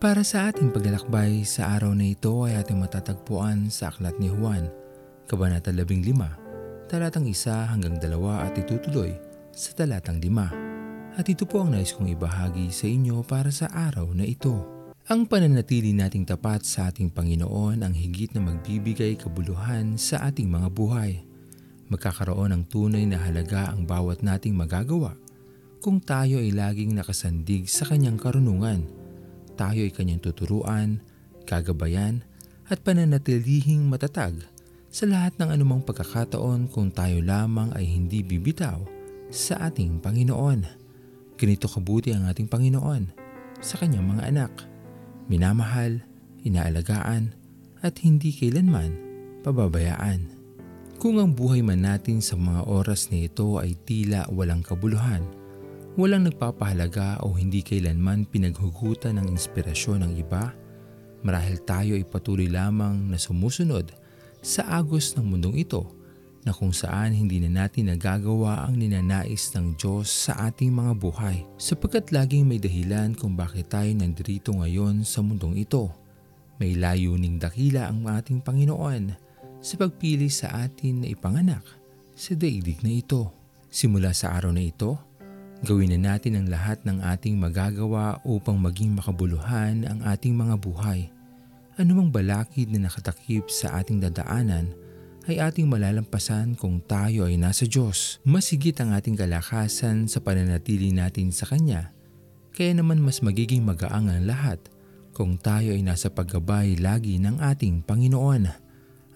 Para sa ating paglalakbay sa araw na ito ay ating matatagpuan sa Aklat ni Juan, Kabanata 15, talatang 1 hanggang 2 at itutuloy sa talatang 5. At ito po ang nais kong ibahagi sa inyo para sa araw na ito. Ang pananatili nating tapat sa ating Panginoon ang higit na magbibigay kabuluhan sa ating mga buhay. Magkakaroon ng tunay na halaga ang bawat nating magagawa kung tayo ay laging nakasandig sa kanyang karunungan tayo ay kanyang tuturuan, gagabayan at pananatilihing matatag sa lahat ng anumang pagkakataon kung tayo lamang ay hindi bibitaw sa ating Panginoon. Ganito kabuti ang ating Panginoon sa kanyang mga anak. Minamahal, inaalagaan at hindi kailanman pababayaan. Kung ang buhay man natin sa mga oras na ito ay tila walang kabuluhan, Walang nagpapahalaga o hindi kailanman pinaghugutan ng inspirasyon ng iba marahil tayo ay patuloy lamang na sumusunod sa agos ng mundong ito na kung saan hindi na natin nagagawa ang ninanais ng Diyos sa ating mga buhay sapagkat laging may dahilan kung bakit tayo nandito ngayon sa mundong ito. May layuning dakila ang ating Panginoon sa pagpili sa atin na ipanganak sa daigdig na ito. Simula sa araw na ito, Gawin na natin ang lahat ng ating magagawa upang maging makabuluhan ang ating mga buhay. Anumang balakid na nakatakip sa ating dadaanan ay ating malalampasan kung tayo ay nasa Diyos. Masigit ang ating kalakasan sa pananatili natin sa Kanya. Kaya naman mas magiging magaang ang lahat kung tayo ay nasa paggabay lagi ng ating Panginoon.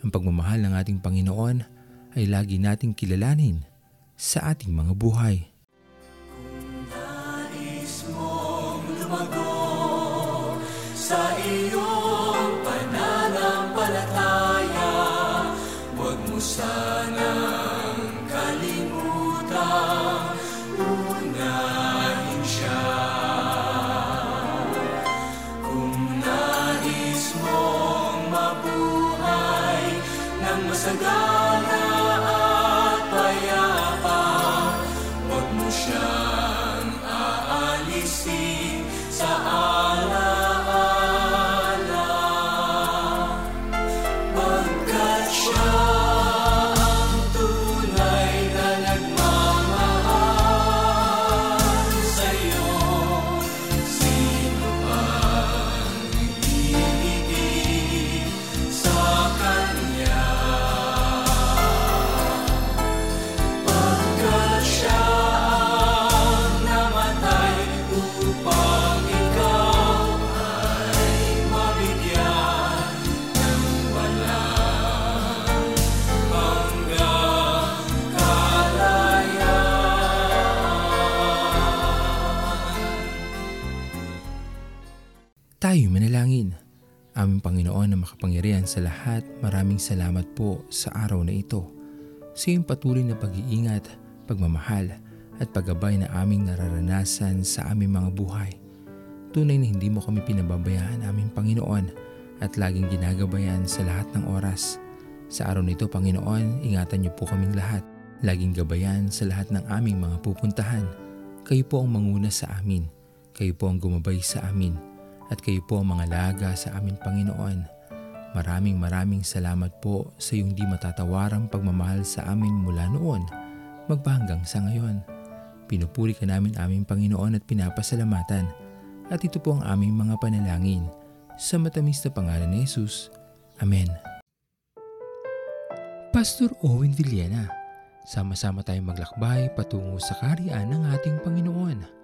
Ang pagmamahal ng ating Panginoon ay lagi nating kilalanin sa ating mga buhay. Tayo manalangin. Aming Panginoon na makapangyarihan sa lahat, maraming salamat po sa araw na ito. Sa iyong patuloy na pag-iingat, pagmamahal at paggabay na aming nararanasan sa aming mga buhay. Tunay na hindi mo kami pinababayaan aming Panginoon at laging ginagabayan sa lahat ng oras. Sa araw nito, Panginoon, ingatan niyo po kaming lahat. Laging gabayan sa lahat ng aming mga pupuntahan. Kayo po ang manguna sa amin. Kayo po ang gumabay sa amin at kayo po ang mga laga sa aming Panginoon. Maraming maraming salamat po sa iyong di matatawarang pagmamahal sa amin mula noon magbanggang sa ngayon. Pinupuri ka namin aming Panginoon at pinapasalamatan at ito po ang aming mga panalangin sa matamis na pangalan ni Jesus. Amen. Pastor Owen Villena, sama-sama tayong maglakbay patungo sa kariyan ng ating Panginoon